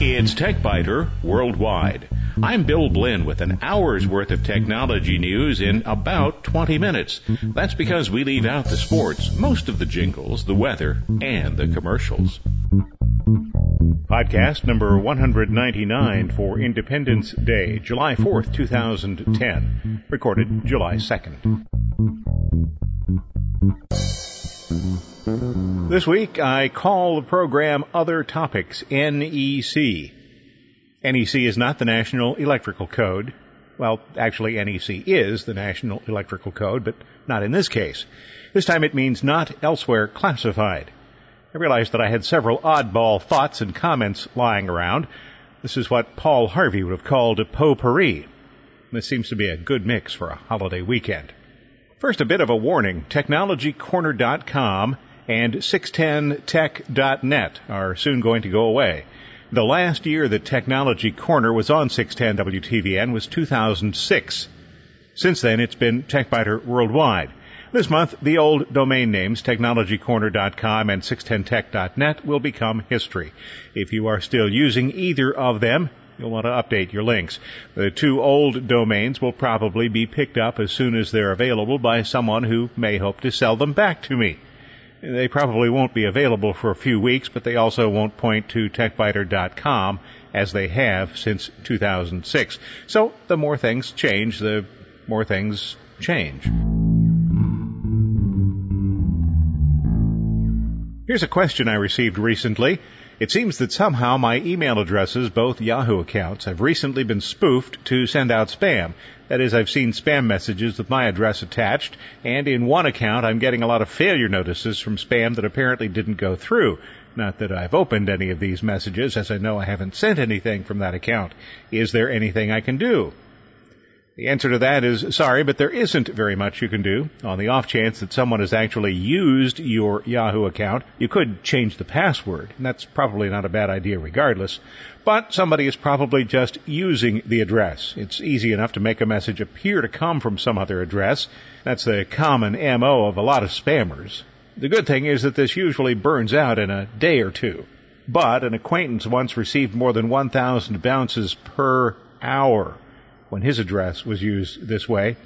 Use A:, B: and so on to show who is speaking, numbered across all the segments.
A: It's TechByter Worldwide. I'm Bill Blinn with an hour's worth of technology news in about 20 minutes. That's because we leave out the sports, most of the jingles, the weather, and the commercials. Podcast number 199 for Independence Day, July 4th, 2010. Recorded July 2nd. This week I call the program Other Topics, NEC. NEC is not the National Electrical Code. Well, actually NEC is the National Electrical Code, but not in this case. This time it means not elsewhere classified. I realized that I had several oddball thoughts and comments lying around. This is what Paul Harvey would have called a potpourri. This seems to be a good mix for a holiday weekend. First, a bit of a warning. TechnologyCorner.com and 610tech.net are soon going to go away. The last year that Technology Corner was on 610 WTVN was 2006. Since then, it's been TechByter Worldwide. This month, the old domain names, technologycorner.com and 610tech.net, will become history. If you are still using either of them, you'll want to update your links. The two old domains will probably be picked up as soon as they're available by someone who may hope to sell them back to me. They probably won't be available for a few weeks, but they also won't point to techbyter.com as they have since 2006. So the more things change, the more things change. Here's a question I received recently. It seems that somehow my email addresses, both Yahoo accounts, have recently been spoofed to send out spam. That is, I've seen spam messages with my address attached, and in one account I'm getting a lot of failure notices from spam that apparently didn't go through. Not that I've opened any of these messages, as I know I haven't sent anything from that account. Is there anything I can do? The answer to that is sorry, but there isn't very much you can do. On the off chance that someone has actually used your Yahoo account, you could change the password, and that's probably not a bad idea regardless. But somebody is probably just using the address. It's easy enough to make a message appear to come from some other address. That's the common MO of a lot of spammers. The good thing is that this usually burns out in a day or two. But an acquaintance once received more than 1,000 bounces per hour when his address was used this way,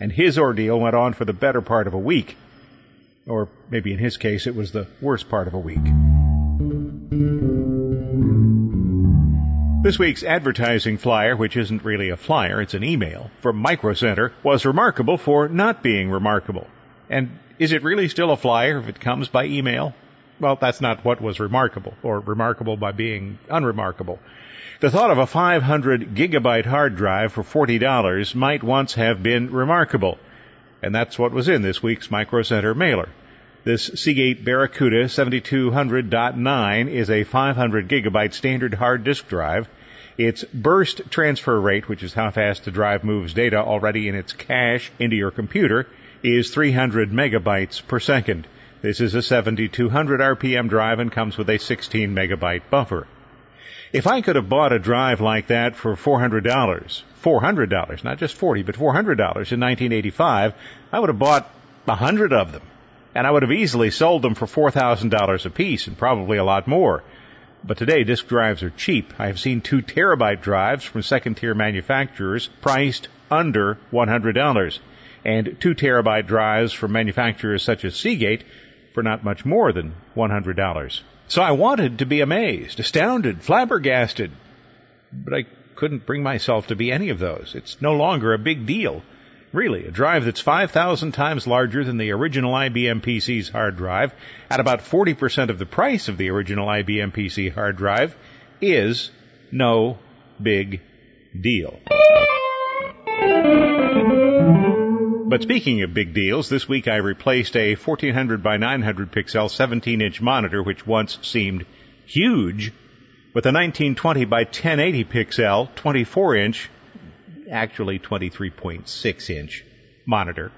A: and his ordeal went on for the better part of a week. Or maybe in his case, it was the worst part of a week. This week's advertising flyer, which isn't really a flyer, it's an email, from Micro Center, was remarkable for not being remarkable. And is it really still a flyer if it comes by email? Well, that's not what was remarkable, or remarkable by being unremarkable. The thought of a 500 gigabyte hard drive for $40 might once have been remarkable. And that's what was in this week's Micro Center mailer. This Seagate Barracuda 7200.9 is a 500 gigabyte standard hard disk drive. Its burst transfer rate, which is how fast the drive moves data already in its cache into your computer, is 300 megabytes per second. This is a 7200 RPM drive and comes with a 16 megabyte buffer. If I could have bought a drive like that for $400, $400, not just 40, but $400 in 1985, I would have bought a hundred of them. And I would have easily sold them for $4,000 a piece and probably a lot more. But today disk drives are cheap. I have seen two terabyte drives from second tier manufacturers priced under $100 and two terabyte drives from manufacturers such as Seagate for not much more than $100. So I wanted to be amazed, astounded, flabbergasted, but I couldn't bring myself to be any of those. It's no longer a big deal. Really, a drive that's 5,000 times larger than the original IBM PC's hard drive, at about 40% of the price of the original IBM PC hard drive, is no big deal. But speaking of big deals, this week I replaced a 1400 by 900 pixel 17 inch monitor, which once seemed huge, with a 1920 by 1080 pixel 24 inch, actually 23.6 inch monitor.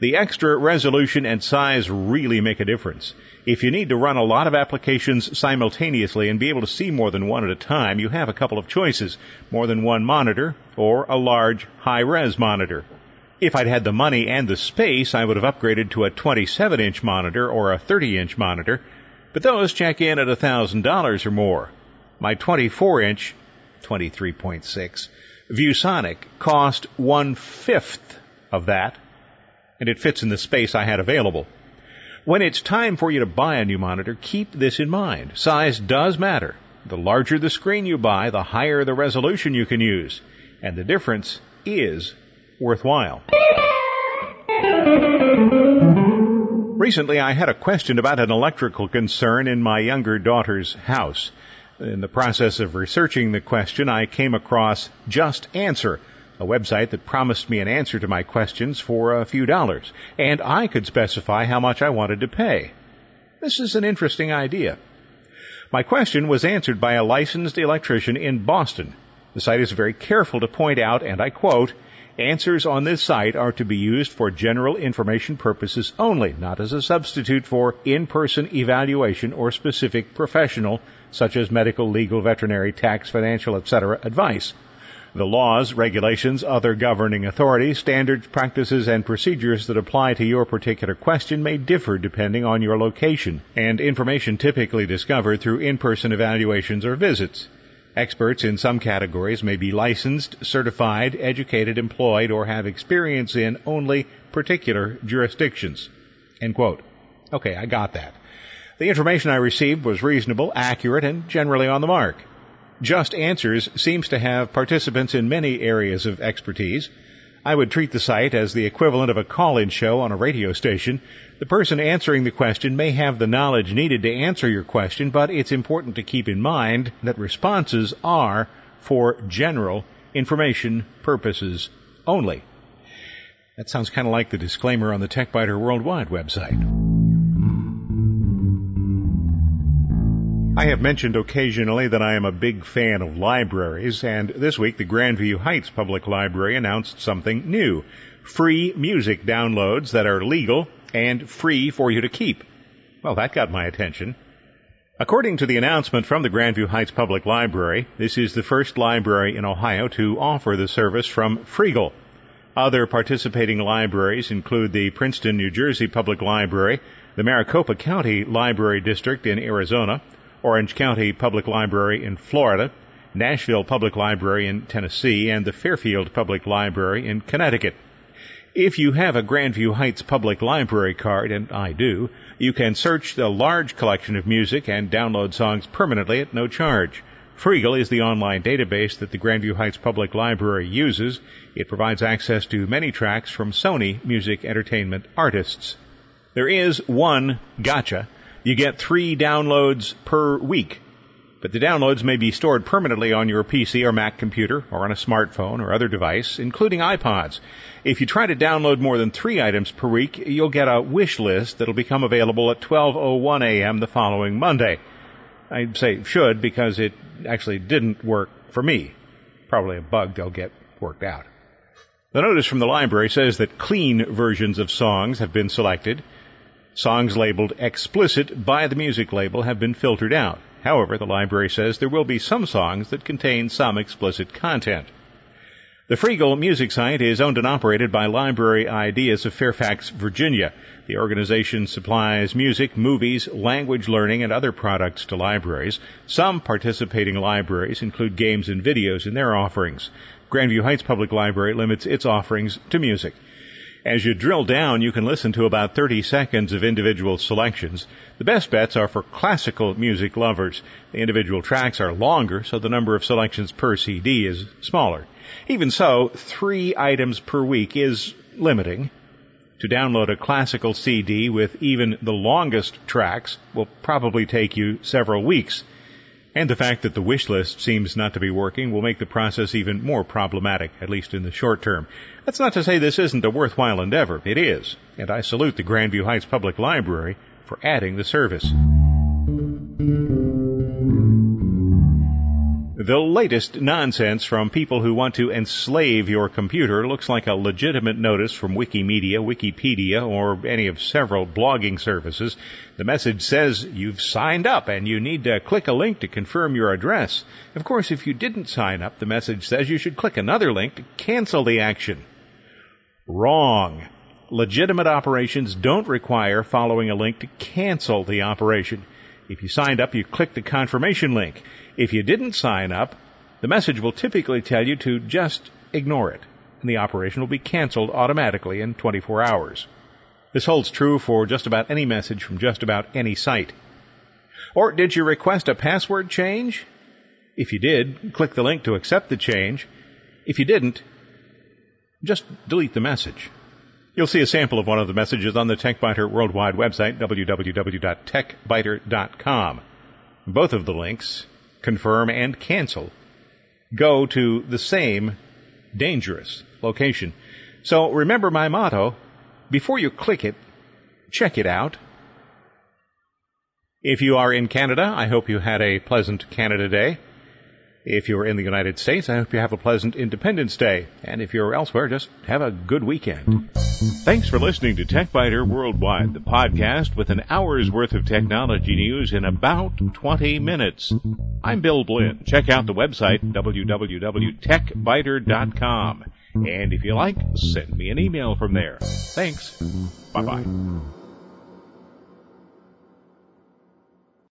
A: The extra resolution and size really make a difference. If you need to run a lot of applications simultaneously and be able to see more than one at a time, you have a couple of choices. More than one monitor or a large high-res monitor. If I'd had the money and the space, I would have upgraded to a 27 inch monitor or a 30 inch monitor, but those check in at $1,000 or more. My 24 inch, 23.6, ViewSonic cost one fifth of that, and it fits in the space I had available. When it's time for you to buy a new monitor, keep this in mind. Size does matter. The larger the screen you buy, the higher the resolution you can use. And the difference is worthwhile. Recently, I had a question about an electrical concern in my younger daughter's house. In the process of researching the question, I came across Just Answer, a website that promised me an answer to my questions for a few dollars, and I could specify how much I wanted to pay. This is an interesting idea. My question was answered by a licensed electrician in Boston. The site is very careful to point out, and I quote, Answers on this site are to be used for general information purposes only, not as a substitute for in-person evaluation or specific professional, such as medical, legal, veterinary, tax, financial, etc. advice. The laws, regulations, other governing authorities, standards, practices, and procedures that apply to your particular question may differ depending on your location, and information typically discovered through in-person evaluations or visits. Experts in some categories may be licensed, certified, educated, employed, or have experience in only particular jurisdictions. End quote. Okay, I got that. The information I received was reasonable, accurate, and generally on the mark. Just Answers seems to have participants in many areas of expertise. I would treat the site as the equivalent of a call-in show on a radio station. The person answering the question may have the knowledge needed to answer your question, but it's important to keep in mind that responses are for general information purposes only. That sounds kind of like the disclaimer on the TechByter Worldwide website. I have mentioned occasionally that I am a big fan of libraries, and this week the Grandview Heights Public Library announced something new. Free music downloads that are legal and free for you to keep. Well, that got my attention. According to the announcement from the Grandview Heights Public Library, this is the first library in Ohio to offer the service from Freegal. Other participating libraries include the Princeton, New Jersey Public Library, the Maricopa County Library District in Arizona, Orange County Public Library in Florida, Nashville Public Library in Tennessee, and the Fairfield Public Library in Connecticut. If you have a Grandview Heights Public Library card, and I do, you can search the large collection of music and download songs permanently at no charge. Freegal is the online database that the Grandview Heights Public Library uses. It provides access to many tracks from Sony Music Entertainment artists. There is one gotcha. You get three downloads per week. But the downloads may be stored permanently on your PC or Mac computer or on a smartphone or other device, including iPods. If you try to download more than three items per week, you'll get a wish list that'll become available at 12.01 a.m. the following Monday. I'd say should because it actually didn't work for me. Probably a bug they'll get worked out. The notice from the library says that clean versions of songs have been selected. Songs labeled explicit by the music label have been filtered out. However, the library says there will be some songs that contain some explicit content. The Freegal music site is owned and operated by Library Ideas of Fairfax, Virginia. The organization supplies music, movies, language learning, and other products to libraries. Some participating libraries include games and videos in their offerings. Grandview Heights Public Library limits its offerings to music. As you drill down, you can listen to about 30 seconds of individual selections. The best bets are for classical music lovers. The individual tracks are longer, so the number of selections per CD is smaller. Even so, three items per week is limiting. To download a classical CD with even the longest tracks will probably take you several weeks. And the fact that the wish list seems not to be working will make the process even more problematic, at least in the short term. That's not to say this isn't a worthwhile endeavor. It is. And I salute the Grandview Heights Public Library for adding the service. The latest nonsense from people who want to enslave your computer looks like a legitimate notice from Wikimedia, Wikipedia, or any of several blogging services. The message says you've signed up and you need to click a link to confirm your address. Of course, if you didn't sign up, the message says you should click another link to cancel the action. Wrong. Legitimate operations don't require following a link to cancel the operation. If you signed up, you click the confirmation link. If you didn't sign up, the message will typically tell you to just ignore it, and the operation will be canceled automatically in 24 hours. This holds true for just about any message from just about any site. Or did you request a password change? If you did, click the link to accept the change. If you didn't, just delete the message. You'll see a sample of one of the messages on the TechByter Worldwide website, www.techbyter.com. Both of the links, confirm and cancel, go to the same dangerous location. So remember my motto, before you click it, check it out. If you are in Canada, I hope you had a pleasant Canada Day. If you're in the United States, I hope you have a pleasant Independence Day. And if you're elsewhere, just have a good weekend. Thanks for listening to TechByter Worldwide, the podcast with an hour's worth of technology news in about 20 minutes. I'm Bill Blinn. Check out the website, www.techbyter.com. And if you like, send me an email from there. Thanks. Bye bye.